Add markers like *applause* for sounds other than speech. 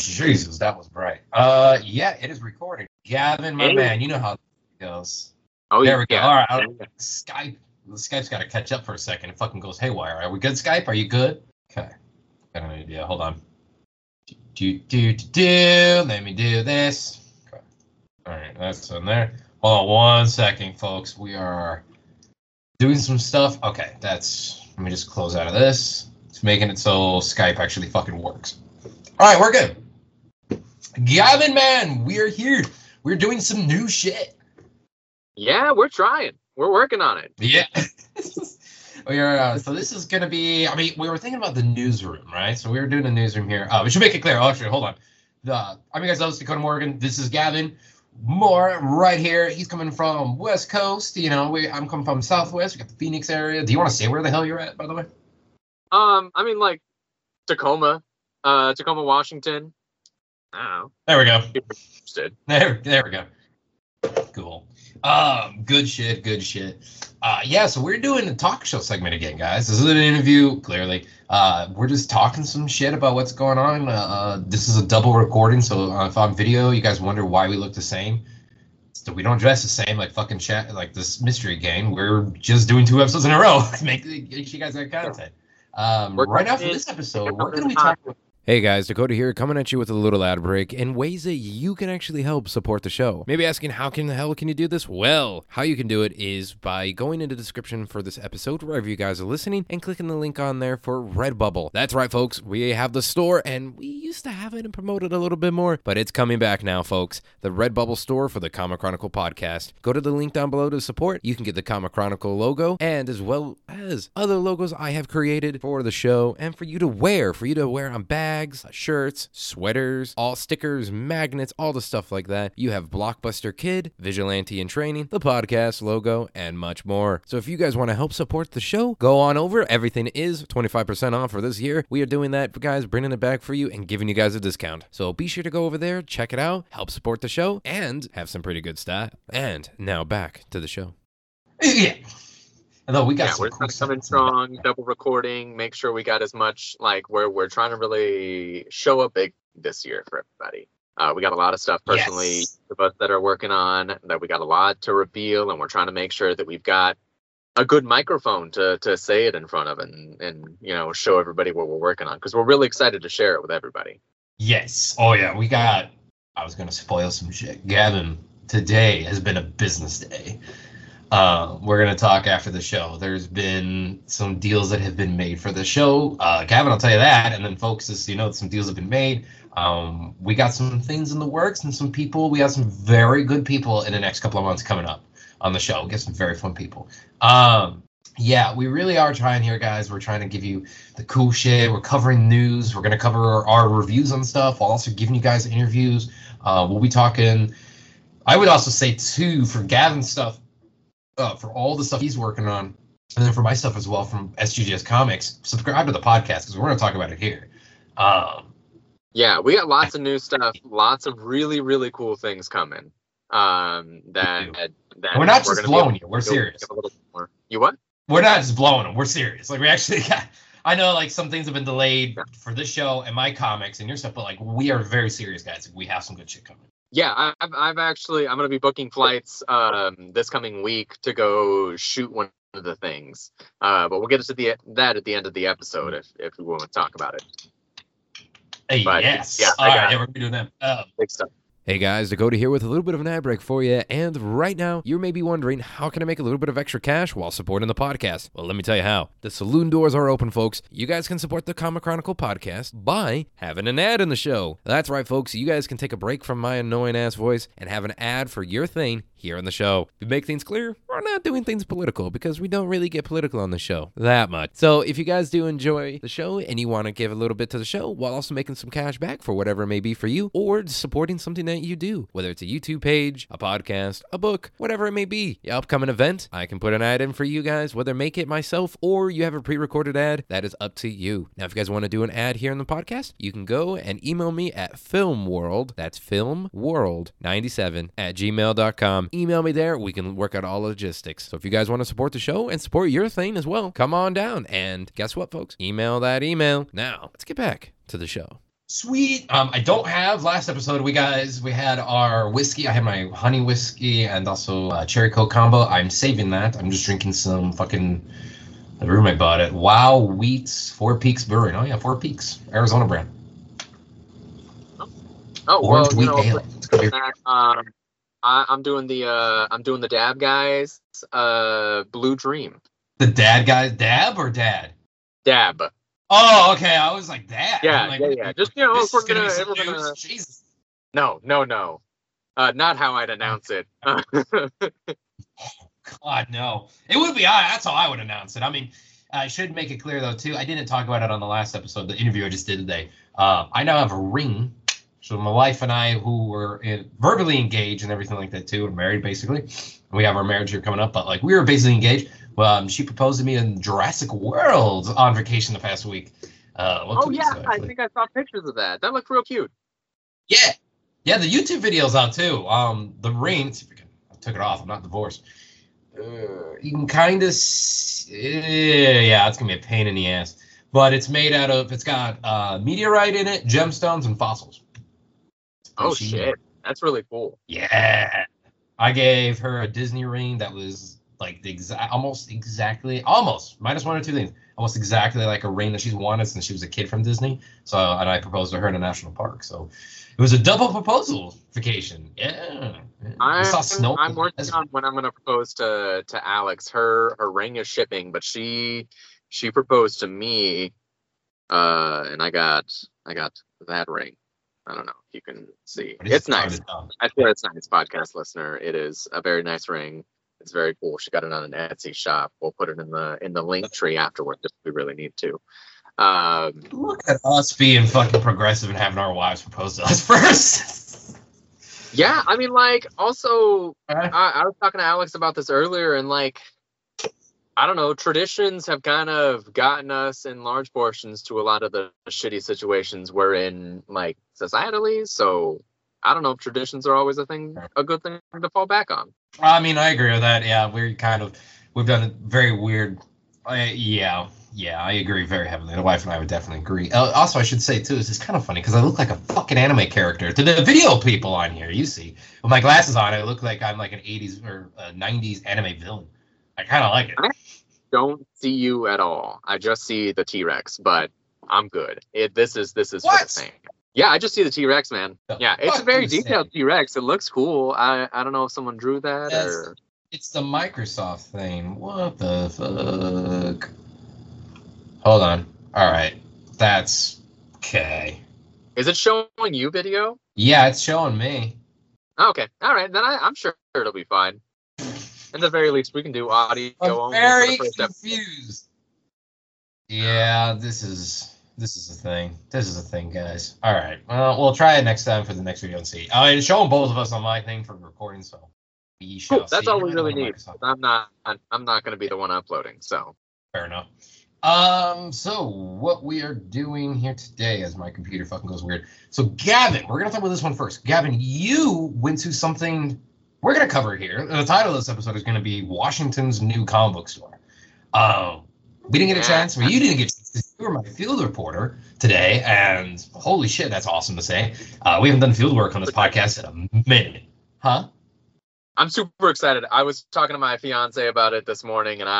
Jesus, that was bright. Uh, yeah, it is recording. Gavin, my Hey. man, you know how it goes. Oh, there we go. yeah. All right, I'll- Skype. The Skype's got to catch up for a second. It fucking goes haywire. Are we good, Skype? Are you good? Okay. Got an idea. Hold on. Do do do do. do. Let me do this. Okay. All right, that's in there. Hold on one second, folks. We are doing some stuff. Okay, that's. Let me just close out of this. It's making it so Skype actually fucking works. All right, we're good. Gavin, man, we're here. We're doing some new shit. Yeah, we're trying. We're working on it. Yeah. *laughs* we are. Uh, so this is gonna be. I mean, we were thinking about the newsroom, right? So we were doing a newsroom here. Uh, we should make it clear. Oh, actually, hold on. The I'm your guys' host, Dakota Morgan. This is Gavin Moore right here. He's coming from West Coast. You know, we I'm coming from Southwest. We got the Phoenix area. Do you want to say where the hell you're at, by the way? Um, I mean, like Tacoma, uh, Tacoma, Washington. I. There we go. There, there we go. Cool. Um, good shit, good shit. Uh, yeah, so we're doing a talk show segment again, guys. This is an interview, clearly. Uh, we're just talking some shit about what's going on. Uh, uh, this is a double recording, so uh, if on video, you guys wonder why we look the same. So we don't dress the same like fucking chat, like this mystery game. We're just doing two episodes in a row. *laughs* make, make you guys that content. Um, right after this episode, we're going to be talking. Hey guys, Dakota here, coming at you with a little ad break and ways that you can actually help support the show. Maybe asking how can the hell can you do this? Well, how you can do it is by going into the description for this episode wherever you guys are listening and clicking the link on there for Redbubble. That's right, folks. We have the store and we used to have it and promote it a little bit more, but it's coming back now, folks. The Redbubble store for the Comic Chronicle podcast. Go to the link down below to support. You can get the Comic Chronicle logo and as well as other logos I have created for the show and for you to wear, for you to wear on bags, shirts, sweaters, all stickers, magnets, all the stuff like that. You have Blockbuster Kid, Vigilante in Training, the podcast logo, and much more. So if you guys want to help support the show, go on over. Everything is 25% off for this year. We are doing that, guys, bringing it back for you and giving you guys a discount. So be sure to go over there, check it out, help support the show, and have some pretty good stuff. And now back to the show. Yeah. Although we got Yeah, some we're cool coming strong, double recording. Make sure we got as much like we're we're trying to really show up big this year for everybody. Uh, we got a lot of stuff personally Yes. of us that are working on that we got a lot to reveal, and we're trying to make sure that we've got a good microphone to to say it in front of and and you know show everybody what we're working on because we're really excited to share it with everybody. Yes. Oh yeah, we got. I was gonna spoil some shit. Gavin, today has been a business day. Uh, we're gonna talk after the show. There's been some deals that have been made for the show. Uh, Gavin, I'll tell you that, and then folks, as you know, some deals have been made. Um, we got some things in the works and some people. We got some very good people in the next couple of months coming up on the show. Get some very fun people. Um, yeah, we really are trying here, guys. We're trying to give you the cool shit. We're covering news. We're gonna cover our reviews on stuff. While also giving you guys interviews. Uh, we'll be talking. I would also say too for Gavin's stuff, uh, for all the stuff he's working on, and then for my stuff as well from SGGS Comics. Subscribe to the podcast because we're gonna talk about it here. Um, Yeah, we got lots of new stuff, lots of really really cool things coming. Um, that that We're not just gonna be blowing you, we're serious. a little more. You what? we're not just blowing them. We're serious. Like we actually *laughs* got. I know like some things have been delayed for this show and my comics and your stuff, but like we are very serious, guys. We have some good shit coming. Yeah, I- I've I've actually I'm gonna be booking flights um this coming week to go shoot one of the things. Uh, but we'll get into the that at the end of the episode if if we want to talk about it. Hey, But, yes. yeah, I All got right, yeah, we're gonna be doing that. Um, Big stuff. Hey guys, Dakota here with a little bit of an ad break for you. And right now, you may be wondering how can I make a little bit of extra cash while supporting the podcast? Well, let me tell you how. The saloon doors are open, folks. You guys can support the Comic Chronicle podcast by having an ad in the show. That's right, folks. You guys can take a break from my annoying ass voice and have an ad for your thing here on the show. To make things clear, we're not doing things political because we don't really get political on the show that much. So if you guys do enjoy the show and you want to give a little bit to the show while also making some cash back for whatever it may be for you or supporting something that you do, whether it's a YouTube page, a podcast, a book, whatever it may be, your upcoming event, I can put an ad in for you guys, whether make it myself or you have a pre-recorded ad, that is up to you. Now, if you guys want to do an ad here in the podcast, you can go and email me at filmworld, that's filmworld97 at gmail.com. Email me there. We can work out all logistics. So if you guys want to support the show and support your thing as well, come on down. And guess what, folks? Email that email. Now, let's get back to the show. Sweet. Um, I don't have last episode. We guys, we had our whiskey. I had my honey whiskey and also uh, cherry coke combo. I'm saving that. I'm just drinking some fucking. The roommate bought it. Wow, Wheats, Four Peaks Brewing. Oh yeah, Four Peaks, Arizona brand. Oh, Orange well, wheat you know, ale. It's gonna um, I, I'm doing the uh, I'm doing the Dab guys, uh, Blue Dream. The dad guy, dab or dad? Dab. Oh, okay. I was like dad. Yeah, like, yeah, yeah. Just you know, if we're gonna, if we're news. gonna, Jesus. no, no, no, uh, not how I'd announce it. *laughs* God, no. It would be I. That's how I would announce it. I mean, I should make it clear though too. I didn't talk about it on the last episode, the interview I just did today. Uh, I now have a ring. So my wife and I, who were in, verbally engaged and everything like that too, and married basically. We have our marriage year coming up, but like we were basically engaged. Well, um, she proposed to me in Jurassic World on vacation the past week. Uh, well, oh yeah, ago, I think I saw pictures of that. That looked real cute. Yeah, yeah. The YouTube video's out too. Um, the ring. let's see if we can- I took it off. I'm not divorced. Uh, you can kind of. Yeah, it's gonna be a pain in the ass. But it's made out of. It's got uh, meteorite in it, gemstones, and fossils. Oh shit, that's really cool. Yeah. I gave her a Disney ring that was like the exact, almost exactly, almost minus one or two things, almost exactly like a ring that she's wanted since she was a kid from Disney. So, and I proposed to her in a national park. So, it was a double proposal vacation. Yeah. I'm, saw snow. I'm working on when I'm gonna propose to to Alex. Her her ring is shipping, but she she proposed to me, uh, and I got I got that ring. I don't know if you can see. It's nice. I feel it's nice, podcast listener. It is a very nice ring. It's very cool. She got it on an Etsy shop. We'll put it in the in the link tree afterward if we really need to. Um, Look at us being fucking progressive and having our wives propose to us *laughs* first. yeah, I mean, like, also, I, I was talking to Alex about this earlier, and like, I don't know, traditions have kind of gotten us in large portions to a lot of the shitty situations we're in, like societally. So I don't know if traditions are always a thing, a good thing to fall back on. I mean, I agree with that. Yeah, we're kind of we've done a very weird. Uh, yeah, yeah, I agree very heavily. The wife and I would definitely agree. Uh, also, I should say too, is it's kind of funny because I look like a fucking anime character. To the video people on here, you see, with my glasses on, I look like I'm like an '80s or uh, '90s anime villain. I kind of like it. Don't see you at all. I just see the T Rex, but I'm good. It this is this is for What? the thing. Yeah, I just see the T Rex, man. The Yeah, it's a very you detailed T Rex. It looks cool. I I don't know if someone drew that Yes. or It's the Microsoft thing. What the fuck? Hold on. All right, that's okay. is it showing you video? Yeah, it's showing me. Okay, all right, then I, I'm sure it'll be fine. At the very least, we can do audio I'm only for very the first episode. confused. Yeah, this is this is a thing. This is a thing, guys. All right. Well, we'll try it next time for the next video and see. I mean, showing both of us on my thing for recording, so we shall Cool, that's all we really need. I'm not I'm, I'm not going to be the one uploading. So Fair enough. Um, so what we are doing here today, as my computer fucking goes weird. So Gavin, we're gonna talk about this one first. Gavin, you went to something we're gonna cover here. The title of this episode is gonna be Washington's new comic book store. Um, we didn't get a chance. Well, you didn't get. a chance. You were my field reporter today, and holy shit, that's awesome to say. Uh, we haven't done field work on this podcast in a minute, huh? I'm super excited. I was talking to my fiance about it this morning, and I'm